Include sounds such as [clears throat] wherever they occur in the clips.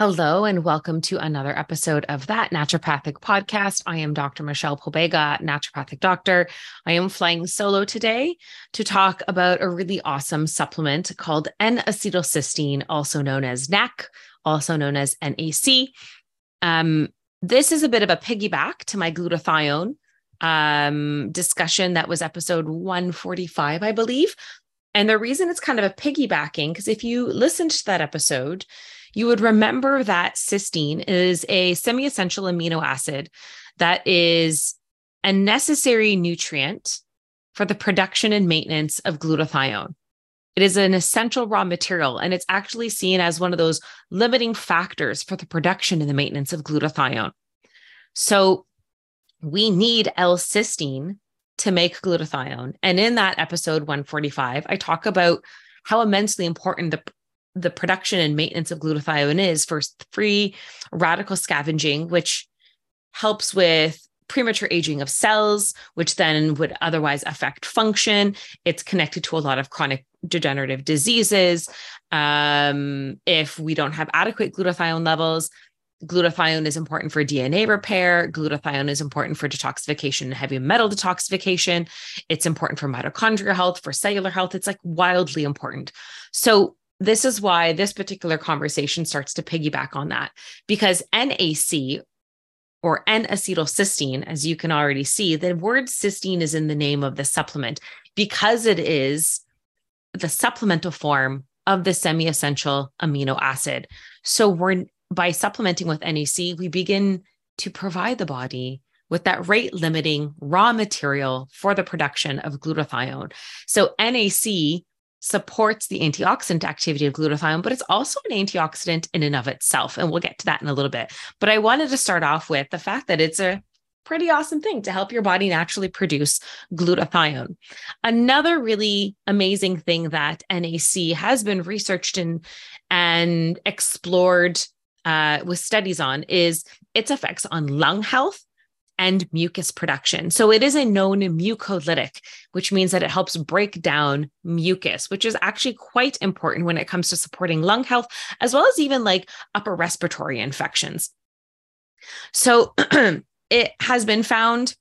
Hello, and welcome to another episode of that naturopathic podcast. I am Dr. Michelle Pobega, naturopathic doctor. I am flying solo today to talk about a really awesome supplement called N acetylcysteine, also known as NAC, also known as NAC. Um, this is a bit of a piggyback to my glutathione um, discussion that was episode 145, I believe. And the reason it's kind of a piggybacking, because if you listened to that episode, you would remember that cysteine is a semi essential amino acid that is a necessary nutrient for the production and maintenance of glutathione. It is an essential raw material, and it's actually seen as one of those limiting factors for the production and the maintenance of glutathione. So, we need L-cysteine to make glutathione. And in that episode 145, I talk about how immensely important the the production and maintenance of glutathione is for free radical scavenging, which helps with premature aging of cells, which then would otherwise affect function. It's connected to a lot of chronic degenerative diseases. Um, if we don't have adequate glutathione levels, glutathione is important for DNA repair. Glutathione is important for detoxification and heavy metal detoxification. It's important for mitochondrial health, for cellular health. It's like wildly important. So, this is why this particular conversation starts to piggyback on that because NAC or N acetylcysteine, as you can already see, the word cysteine is in the name of the supplement because it is the supplemental form of the semi essential amino acid. So, we're by supplementing with NAC, we begin to provide the body with that rate limiting raw material for the production of glutathione. So, NAC supports the antioxidant activity of glutathione, but it's also an antioxidant in and of itself. And we'll get to that in a little bit. But I wanted to start off with the fact that it's a pretty awesome thing to help your body naturally produce glutathione. Another really amazing thing that NAC has been researched in and explored uh, with studies on is its effects on lung health and mucus production. So it is a known mucolytic, which means that it helps break down mucus, which is actually quite important when it comes to supporting lung health, as well as even like upper respiratory infections. So [clears throat] it has been found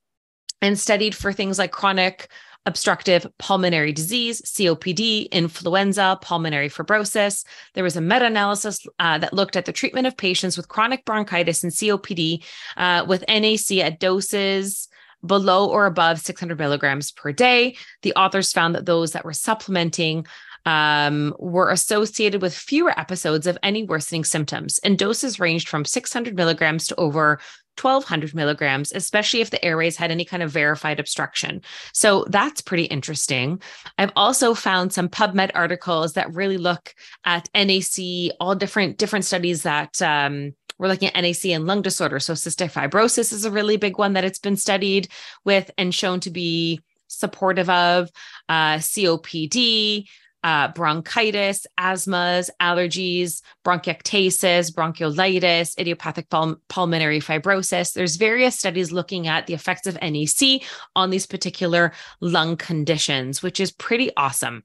and studied for things like chronic obstructive pulmonary disease, COPD, influenza, pulmonary fibrosis. There was a meta analysis uh, that looked at the treatment of patients with chronic bronchitis and COPD uh, with NAC at doses below or above 600 milligrams per day. The authors found that those that were supplementing um, were associated with fewer episodes of any worsening symptoms, and doses ranged from 600 milligrams to over 1200 milligrams, especially if the airways had any kind of verified obstruction. So that's pretty interesting. I've also found some PubMed articles that really look at NAC, all different different studies that um, we're looking at NAC and lung disorder. So cystic fibrosis is a really big one that it's been studied with and shown to be supportive of uh, COPD, uh, bronchitis, asthmas, allergies, bronchiectasis, bronchiolitis, idiopathic pul- pulmonary fibrosis. There's various studies looking at the effects of NAC on these particular lung conditions, which is pretty awesome.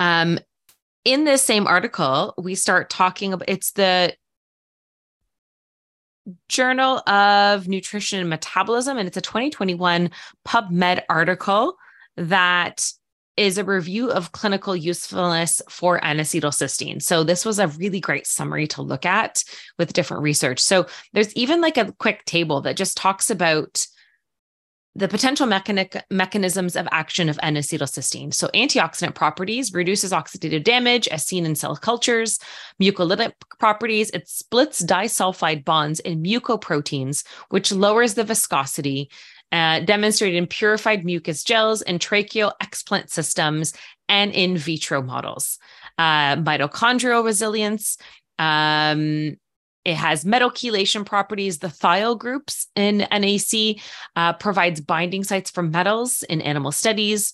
Um, in this same article, we start talking about it's the Journal of Nutrition and Metabolism, and it's a 2021 PubMed article that is a review of clinical usefulness for N-acetylcysteine. So this was a really great summary to look at with different research. So there's even like a quick table that just talks about the potential mechanic mechanisms of action of N-acetylcysteine. So antioxidant properties reduces oxidative damage as seen in cell cultures. Mucolytic properties, it splits disulfide bonds in mucoproteins, which lowers the viscosity, uh, demonstrated in purified mucus gels and tracheal explant systems and in vitro models. Uh, mitochondrial resilience, um, it has metal chelation properties. The thiol groups in NAC uh, provides binding sites for metals in animal studies.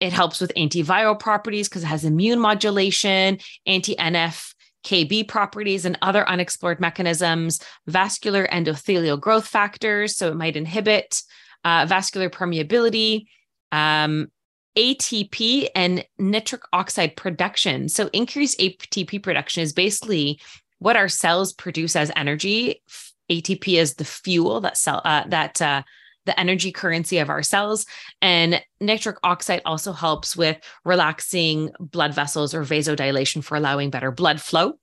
It helps with antiviral properties because it has immune modulation, anti NF KB properties, and other unexplored mechanisms, vascular endothelial growth factors. So it might inhibit uh, vascular permeability, um, ATP, and nitric oxide production. So increased ATP production is basically what our cells produce as energy. ATP is the fuel that cell uh, that uh, the energy currency of our cells. And nitric oxide also helps with relaxing blood vessels or vasodilation for allowing better blood flow.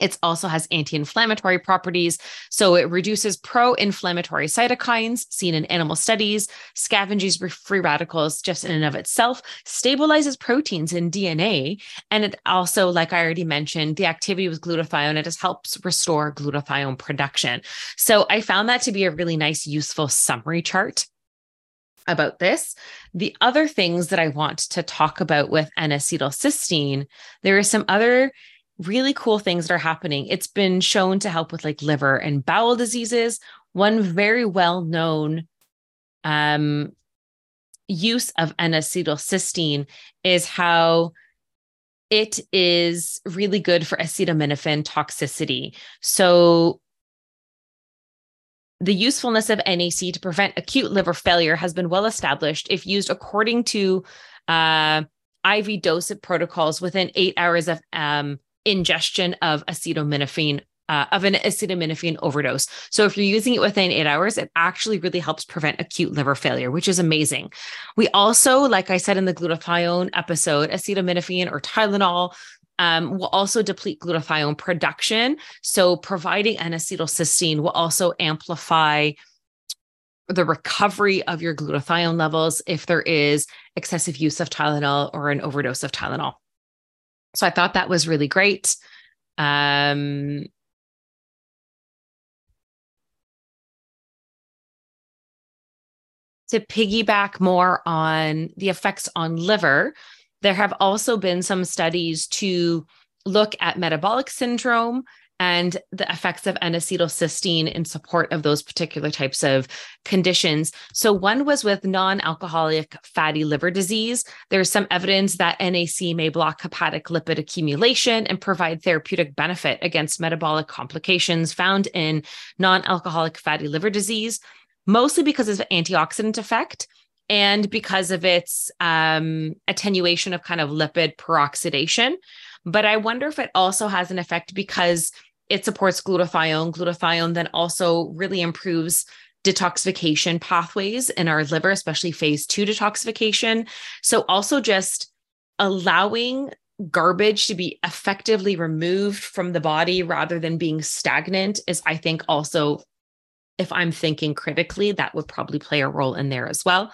It also has anti inflammatory properties. So it reduces pro inflammatory cytokines seen in animal studies, scavenges free radicals just in and of itself, stabilizes proteins in DNA. And it also, like I already mentioned, the activity with glutathione, it just helps restore glutathione production. So I found that to be a really nice, useful summary chart about this. The other things that I want to talk about with N acetylcysteine, there are some other really cool things that are happening. It's been shown to help with like liver and bowel diseases. One very well known um, use of N-acetylcysteine is how it is really good for acetaminophen toxicity. So the usefulness of NAC to prevent acute liver failure has been well established if used according to uh, IV dose protocols within eight hours of um, ingestion of acetaminophen uh, of an acetaminophen overdose. So if you're using it within eight hours, it actually really helps prevent acute liver failure, which is amazing. We also, like I said in the glutathione episode, acetaminophen or Tylenol um, will also deplete glutathione production. So providing N-acetylcysteine will also amplify the recovery of your glutathione levels if there is excessive use of Tylenol or an overdose of Tylenol. So I thought that was really great. Um, to piggyback more on the effects on liver, there have also been some studies to look at metabolic syndrome and the effects of N-acetylcysteine in support of those particular types of conditions. So, one was with non alcoholic fatty liver disease. There's some evidence that NAC may block hepatic lipid accumulation and provide therapeutic benefit against metabolic complications found in non alcoholic fatty liver disease, mostly because of antioxidant effect and because of its um, attenuation of kind of lipid peroxidation. But I wonder if it also has an effect because it supports glutathione. Glutathione then also really improves detoxification pathways in our liver, especially phase two detoxification. So, also just allowing garbage to be effectively removed from the body rather than being stagnant is, I think, also, if I'm thinking critically, that would probably play a role in there as well.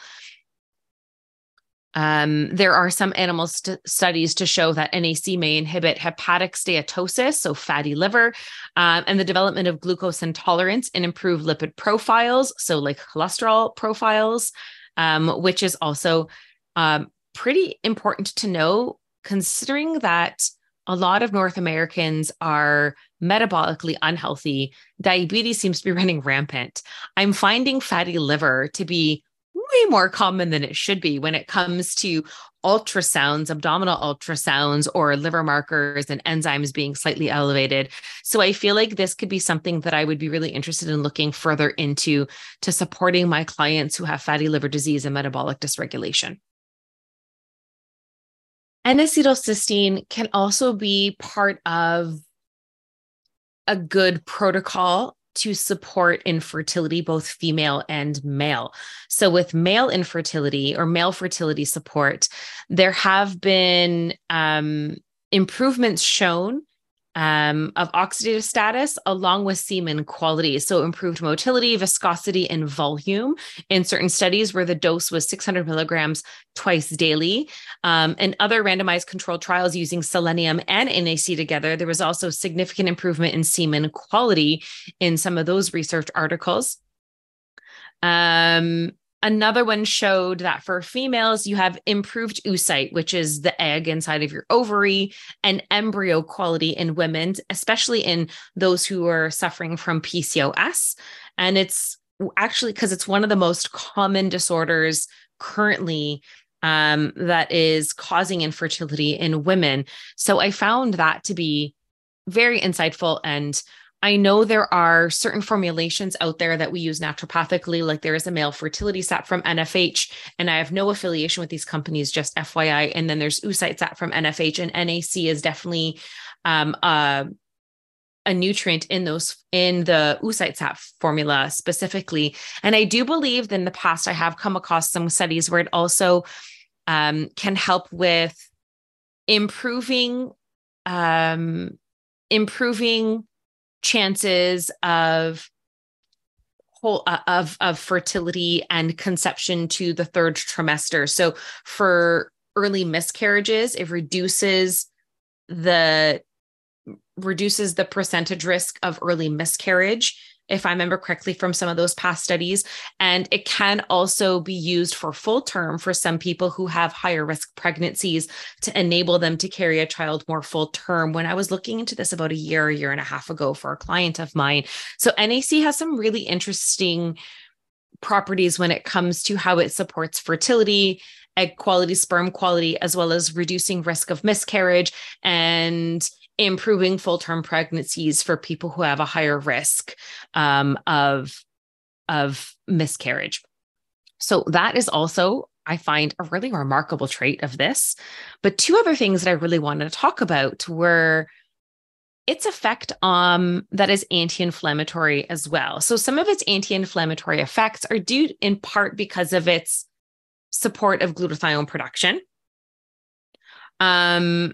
Um, there are some animal st- studies to show that NAC may inhibit hepatic steatosis, so fatty liver, um, and the development of glucose intolerance and improve lipid profiles, so like cholesterol profiles, um, which is also um, pretty important to know considering that a lot of North Americans are metabolically unhealthy. Diabetes seems to be [laughs] running rampant. I'm finding fatty liver to be way more common than it should be when it comes to ultrasounds, abdominal ultrasounds, or liver markers and enzymes being slightly elevated. So I feel like this could be something that I would be really interested in looking further into to supporting my clients who have fatty liver disease and metabolic dysregulation. N-acetylcysteine can also be part of a good protocol to support infertility, both female and male. So, with male infertility or male fertility support, there have been um, improvements shown um, of oxidative status along with semen quality. So improved motility, viscosity, and volume in certain studies where the dose was 600 milligrams twice daily. Um, and other randomized controlled trials using selenium and NAC together, there was also significant improvement in semen quality in some of those research articles. Um, Another one showed that for females, you have improved oocyte, which is the egg inside of your ovary, and embryo quality in women, especially in those who are suffering from PCOS. And it's actually because it's one of the most common disorders currently um, that is causing infertility in women. So I found that to be very insightful and I know there are certain formulations out there that we use naturopathically, like there is a male fertility sap from NFH, and I have no affiliation with these companies, just FYI. And then there's oocyte sap from NFH, and NAC is definitely um, a, a nutrient in those in the oocyte sap formula specifically. And I do believe that in the past I have come across some studies where it also um, can help with improving um, improving chances of whole uh, of of fertility and conception to the third trimester. So for early miscarriages, it reduces the reduces the percentage risk of early miscarriage if I remember correctly from some of those past studies. And it can also be used for full term for some people who have higher risk pregnancies to enable them to carry a child more full term. When I was looking into this about a year, a year and a half ago for a client of mine. So NAC has some really interesting properties when it comes to how it supports fertility egg quality sperm quality as well as reducing risk of miscarriage and improving full term pregnancies for people who have a higher risk um, of, of miscarriage. So, that is also, I find, a really remarkable trait of this. But two other things that I really wanted to talk about were its effect um, that is anti-inflammatory as well. So some of its anti-inflammatory effects are due in part because of its support of glutathione production. Um,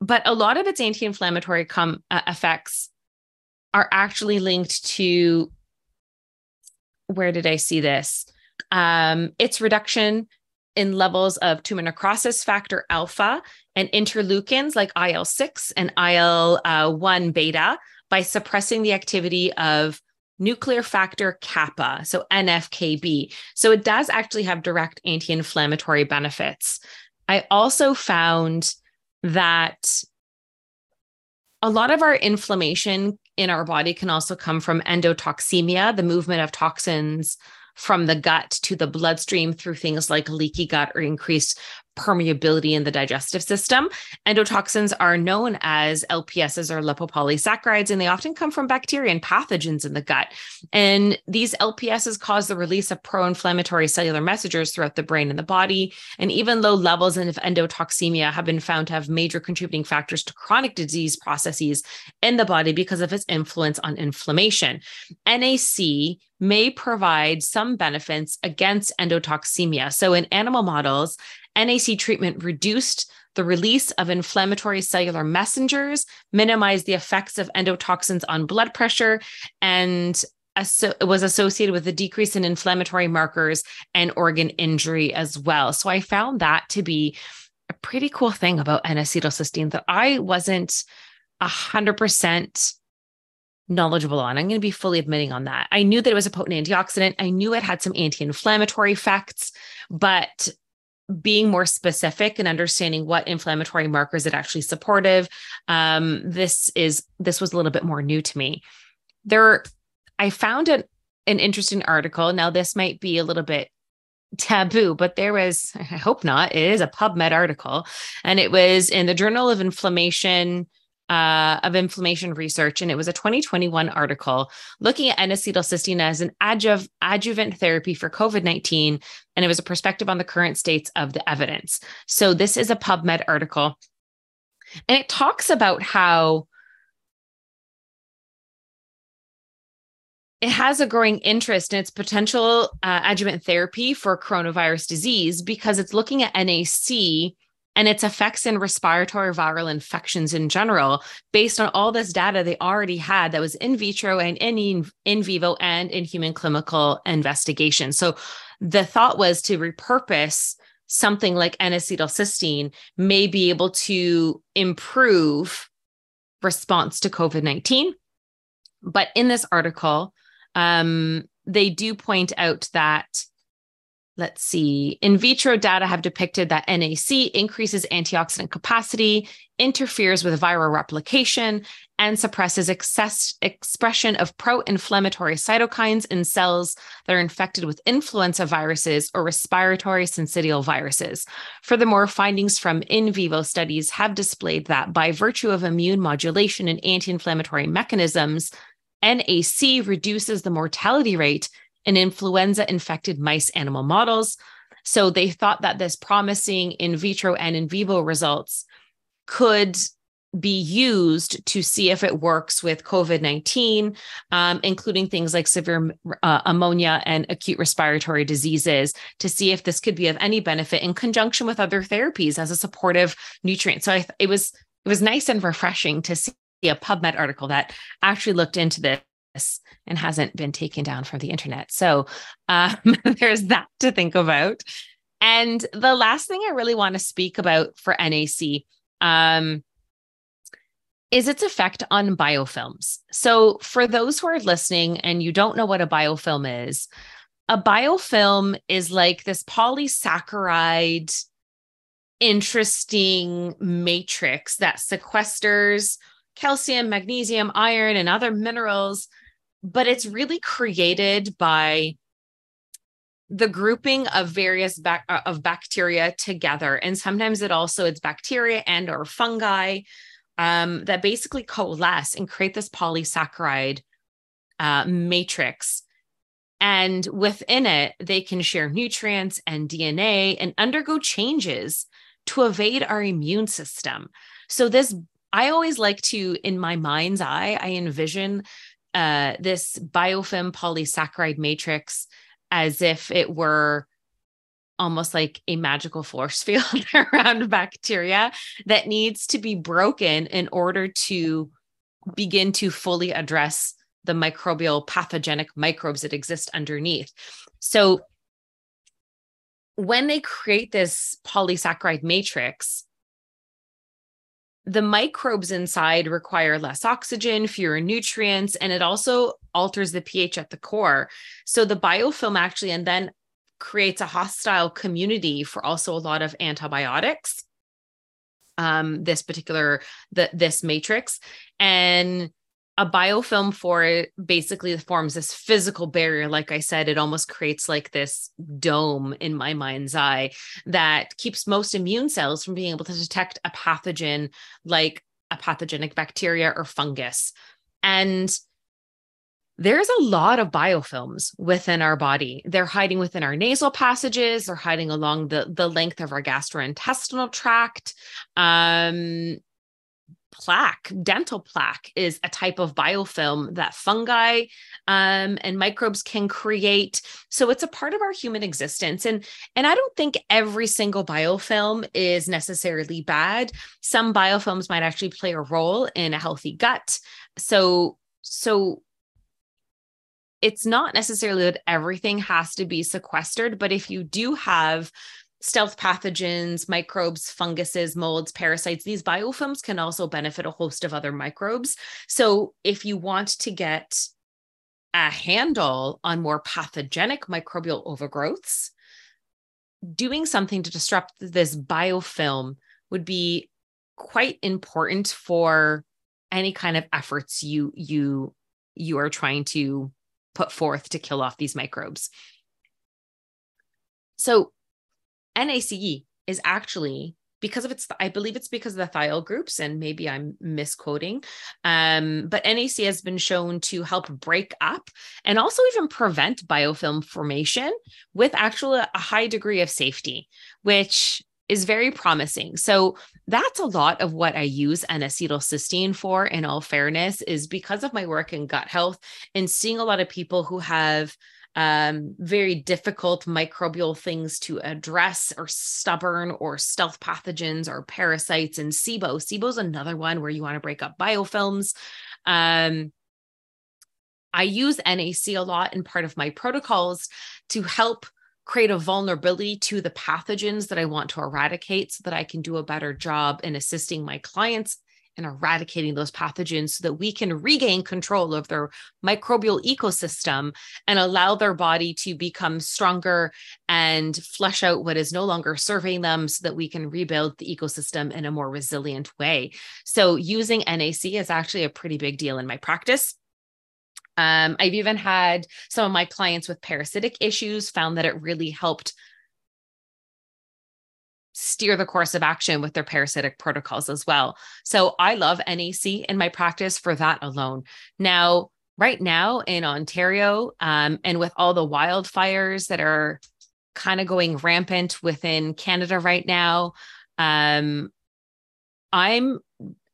but a lot of its anti-inflammatory com- uh, effects are actually linked to where did I see this? Um, its reduction in levels of tumor necrosis factor alpha and interleukins like IL 6 and IL uh, 1 beta by suppressing the activity of nuclear factor kappa, so NFKB. So it does actually have direct anti inflammatory benefits. I also found that a lot of our inflammation in our body can also come from endotoxemia, the movement of toxins from the gut to the bloodstream through things like leaky gut or increased permeability in the digestive system. Endotoxins are known as LPSs or lipopolysaccharides, and they often come from bacteria and pathogens in the gut. And these LPSs cause the release of pro inflammatory cellular messengers throughout the brain and the body. And even low levels of endotoxemia have been found to have major contributing factors to chronic disease processes in the body because of its influence on inflammation. NAC may provide some benefits against endotoxemia. So, in animal models, NAC treatment reduced the release of inflammatory cellular messengers, minimized the effects of endotoxins on blood pressure, and was associated with a decrease in inflammatory markers and organ injury as well. So I found that to be a pretty cool thing about N-acetylcysteine that I wasn't a hundred percent knowledgeable on. I'm going to be fully admitting on that. I knew that it was a potent antioxidant. I knew it had some anti-inflammatory effects, but being more specific and understanding what inflammatory markers it actually supportive um, this is this was a little bit more new to me. There i found an, an interesting article. Now this might be a little bit taboo but there was [laughs] i hope not it is a pubmed article and it was in the journal of inflammation uh, of inflammation research, and it was a 2021 article looking at N-acetylcysteine as an adjuv- adjuvant therapy for COVID 19, and it was a perspective on the current states of the evidence. So this is a PubMed article, and it talks about how it has a growing interest in its potential uh, adjuvant therapy for coronavirus disease because it's looking at NAC and its effects in respiratory viral infections in general, based on all this data they already had that was in vitro and in, in vivo and in human clinical investigation. So the thought was to repurpose something like N-acetylcysteine may be able to improve response to COVID 19. But in this article, um, they do point out that let's see, in vitro data have depicted that NAC increases antioxidant capacity, interferes with viral replication, and suppresses excess expression of pro inflammatory cytokines in cells that are infected with influenza viruses or respiratory syncytial viruses. Furthermore, findings from in vivo studies have displayed that by virtue of immune modulation and anti inflammatory mechanisms, NAC reduces the mortality rate in influenza infected mice animal models. So they thought that this promising in vitro and in vivo results could be used to see if it works with COVID 19, um, including things like severe uh, pneumonia and acute respiratory diseases, to see if this could be of any benefit in conjunction with other therapies as a supportive nutrient. So I, it was it was nice and refreshing to see a PubMed article that actually looked into this and hasn't been taken down from the internet. So um, [laughs] there's that to think about. And the last thing I really want to speak about for NAC um, is its effect on biofilms. So for those who are listening and you don't know what a biofilm is, a biofilm is like this polysaccharide interesting matrix that sequesters calcium, magnesium, iron, and other minerals but it's really created by the grouping of various bac- uh, of bacteria together. And sometimes it also it's bacteria and or fungi um, that basically coalesce and create this polysaccharide uh, matrix. And within it they can share nutrients and dna and undergo changes to evade our immune system. So this i always like to in my mind's eye i envision uh, this biofilm polysaccharide matrix as if it were almost like a magical force [laughs] field around bacteria that needs to be broken in order to begin to fully address the microbial pathogenic microbes that exist underneath. So when they create this polysaccharide matrix, the microbes inside require less oxygen, fewer nutrients, and it also alters the pH at the core. So the biofilm actually, and then creates a hostile community for also a lot of antibiotics. Um, this particular the this matrix and a biofilm for it basically forms this physical barrier. Like I said, it almost creates like this dome in my mind's eye that keeps most immune cells from being able to detect a pathogen like a pathogenic bacteria or fungus. And there's a lot of biofilms within our body. They're hiding within our nasal passages, they're hiding along the, the length of our gastrointestinal tract. Um, plaque, dental plaque, is a type of biofilm that fungi um, and microbes can create. So it's a part of our human existence. And, and I don't think every single biofilm is necessarily bad. Some biofilms might actually play a role in a healthy gut. So, so it's not necessarily that everything has to be sequestered, but if you do have stealth pathogens, microbes, funguses, molds, parasites, these biofilms can also benefit a host of other microbes. So if you want to get a handle on more pathogenic microbial overgrowths, doing something to disrupt this biofilm would be quite important for any kind of efforts you you you are trying to put forth to kill off these microbes. So NACE is actually because of its i believe it's because of the thiol groups and maybe i'm misquoting um, but nac has been shown to help break up and also even prevent biofilm formation with actually a high degree of safety which is very promising. So that's a lot of what i use n-acetylcysteine for in all fairness is because of my work in gut health and seeing a lot of people who have um, very difficult microbial things to address, or stubborn or stealth pathogens or parasites. And SIBO, SIBO is another one where you want to break up biofilms. Um, I use NAC a lot in part of my protocols to help create a vulnerability to the pathogens that I want to eradicate so that I can do a better job in assisting my clients in eradicating those pathogens so that we can regain control of their microbial ecosystem and allow their body to become stronger and flush out what is no longer serving them so that we can rebuild the ecosystem in a more resilient way. So, using NAC is actually a pretty big deal in my practice. Um, I've even had some of my clients with parasitic issues found that it really helped steer the course of action with their parasitic protocols as well. So I love NAC in my practice for that alone. Now, right now in Ontario, um, and with all the wildfires that are kind of going rampant within Canada right now, um, I'm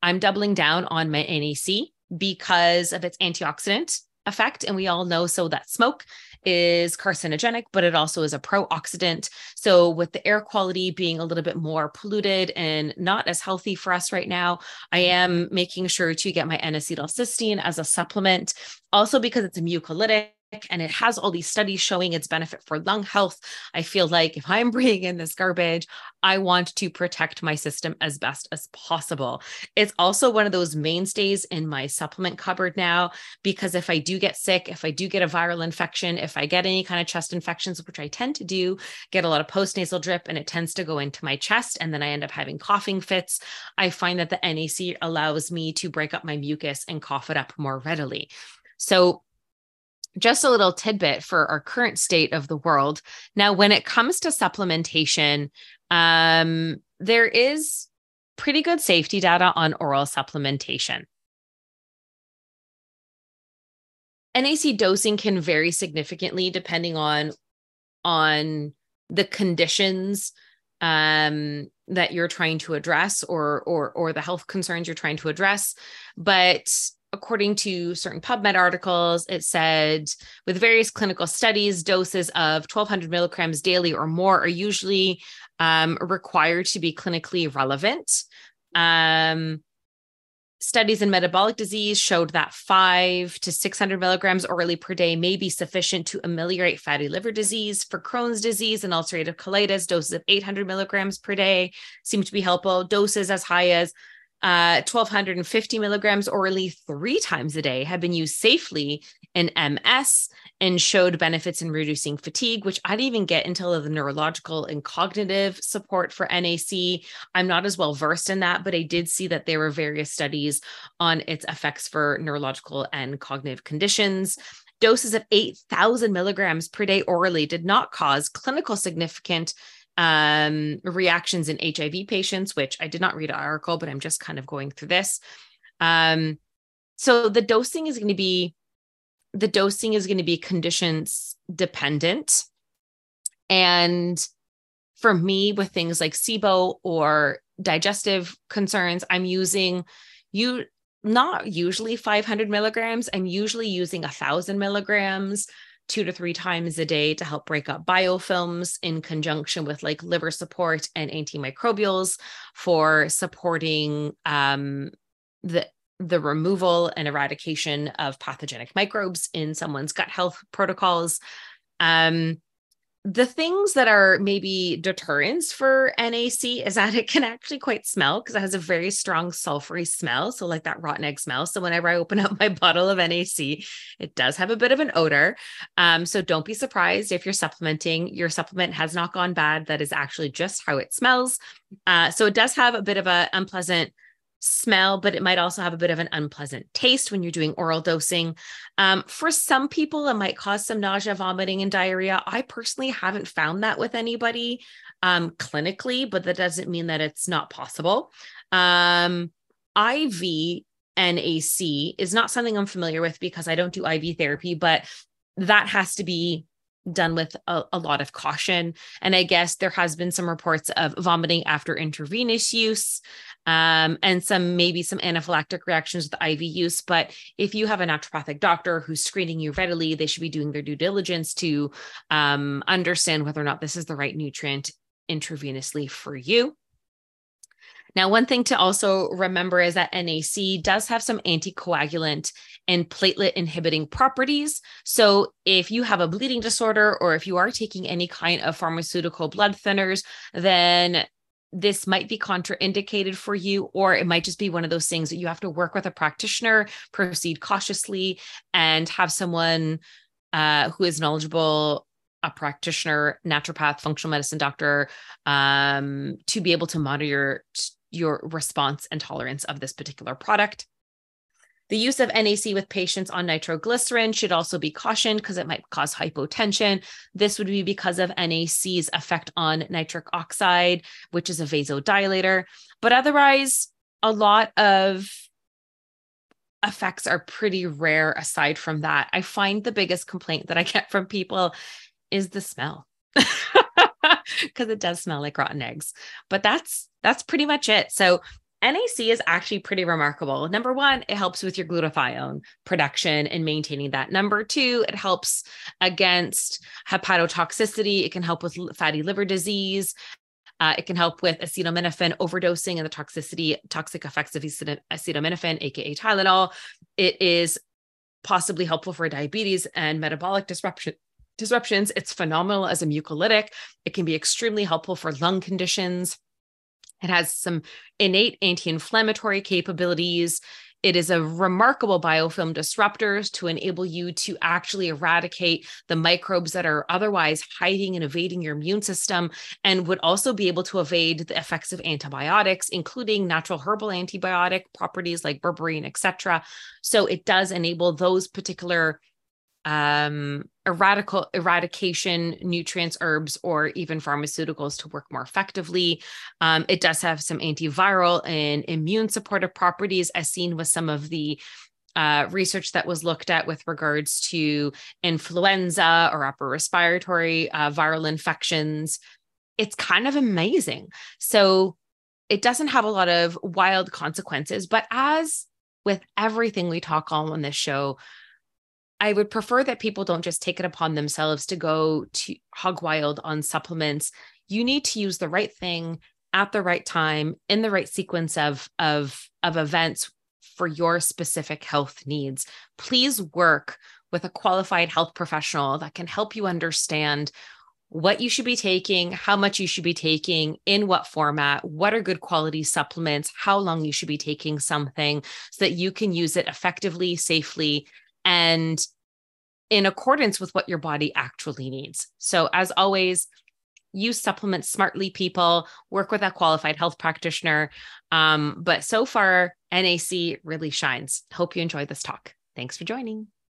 I'm doubling down on my NAC because of its antioxidant effect. And we all know so that smoke is carcinogenic, but it also is a pro-oxidant. So with the air quality being a little bit more polluted and not as healthy for us right now, I am making sure to get my N-acetylcysteine as a supplement, also because it's a mucolytic and it has all these studies showing its benefit for lung health. I feel like if I'm [laughs] breathing in this garbage, I want to protect my system as best as possible. It's also one of those mainstays in my supplement cupboard now, because if I do get sick, if I do get a viral infection, if I get any kind of chest infections, which I tend to do, get a lot of postnasal drip and it tends to go into my chest, and then I end up having coughing fits, I find that the NAC allows me to break up my mucus and cough it up more readily. So, just a little tidbit for our current state of the world. Now, when it comes to supplementation, um, there is pretty good safety data on oral supplementation. NAC dosing can vary significantly depending on on the conditions um, that you're trying to address or or or the health concerns you're trying to address, but according to certain PubMed articles, it said with various clinical studies, doses of 1200 milligrams daily or more are usually um, required to be clinically relevant. Um, studies in metabolic disease showed that five to 600 milligrams orally per day may be sufficient to ameliorate fatty liver disease. For Crohn's disease and ulcerative colitis, doses of 800 milligrams per day seem to be helpful. Doses as high as uh, 1250 milligrams orally three times a day have been used safely in MS and showed benefits in reducing fatigue, which I didn't even get until the neurological and cognitive support for NAC. I'm not as well versed in that, but I did see that there were various studies on its effects for neurological and cognitive conditions. Doses of 8,000 milligrams per day orally did not cause clinical significant um, reactions in HIV patients, which I did not read an article, but I'm just kind of going through this. Um, so the dosing is going to be the dosing is going to be conditions dependent. And for me, with things like SIBO or digestive concerns, I'm using you not usually 500 milligrams. I'm usually using a thousand milligrams two to three times a day to help break up biofilms in conjunction with like liver support and antimicrobials for supporting um, the the removal and eradication of pathogenic microbes in someone's gut health protocols. Um, the things that are maybe deterrents for NAC is that it can actually quite smell because it has a very strong sulfury smell. So, like that rotten egg smell. So, whenever I open [laughs] up my bottle of NAC, it does have a bit of an odor. Um, so, don't be surprised if you're supplementing, your supplement has not gone bad. That is actually just how it smells. Uh, so, it does have a bit of an unpleasant smell, but it might also have a bit of an unpleasant taste when you're doing oral dosing. Um, for some people, it might cause some nausea, vomiting, and diarrhea. I personally haven't found that with anybody um, clinically, but that doesn't mean that it's not possible. Um, IV NAC is not something I'm familiar with because I don't do IV therapy, but that has to be done with a, a, lot of caution. And I guess there has been some reports of vomiting after intravenous use um, and some maybe some anaphylactic reactions with IV use. But if you have a naturopathic doctor who's screening you readily, they should be doing their due diligence to um, understand whether or not this is the right nutrient intravenously for you. Now, one thing to also remember is that NAC does have some anticoagulant and platelet inhibiting properties. So, if you have a bleeding disorder or if you are taking any kind of pharmaceutical blood thinners, then this might be contraindicated for you, or it might just be one of those things that you have to work with a practitioner, proceed cautiously, and have someone uh, who is knowledgeable a practitioner, naturopath, functional medicine doctor, um, to be able to monitor your response and tolerance of this particular product. The use of NAC with patients on nitroglycerin should also be cautioned because it might cause hypotension. This would be because of NAC's effect on nitric oxide, which is a vasodilator. But otherwise, a lot of effects are pretty rare aside from that. I find the biggest complaint that I get from people is the smell. [laughs] [laughs] because it does smell like rotten eggs. But that's that's pretty much it. So NAC is actually pretty remarkable. Number one, it helps with your glutathione production and maintaining that. Number two, it helps against hepatotoxicity. It can help with fatty liver disease. Uh, it can help with acetaminophen overdosing and the toxicity, toxic effects of acetaminophen, aka Tylenol. It is possibly helpful for diabetes and metabolic disruption disruptions. It's phenomenal as a mucolytic. It can be extremely helpful for lung conditions. It has some innate anti inflammatory capabilities. It is a remarkable biofilm disruptor to enable you to actually eradicate the microbes that are otherwise hiding and evading your immune system, and would also be able to evade the effects of antibiotics, including natural herbal antibiotic properties like berberine, etc. So it does enable those particular um, eradical eradication nutrients, herbs, or even pharmaceuticals to work more effectively. Um, it does have some antiviral and immune supportive properties, as seen with some of the uh, research that was looked at with regards to influenza or upper respiratory uh, viral infections. It's kind of amazing. So it doesn't have a lot of wild consequences, but as with everything we talk on on this show, I would prefer that people don't just take it upon themselves to go to hog wild on supplements. You need to use the right thing at the right time in the right sequence of of of events for your specific health needs. Please work with a qualified health professional that can help you understand what you should be taking, how much you should be taking, in what format, what are good quality supplements, how long you should be taking something so that you can use it effectively, safely, and in accordance with what your body actually needs. So, as always, use supplements smartly, people, work with a qualified health practitioner. Um, but so far, NAC really shines. Hope you enjoyed this talk. Thanks for joining.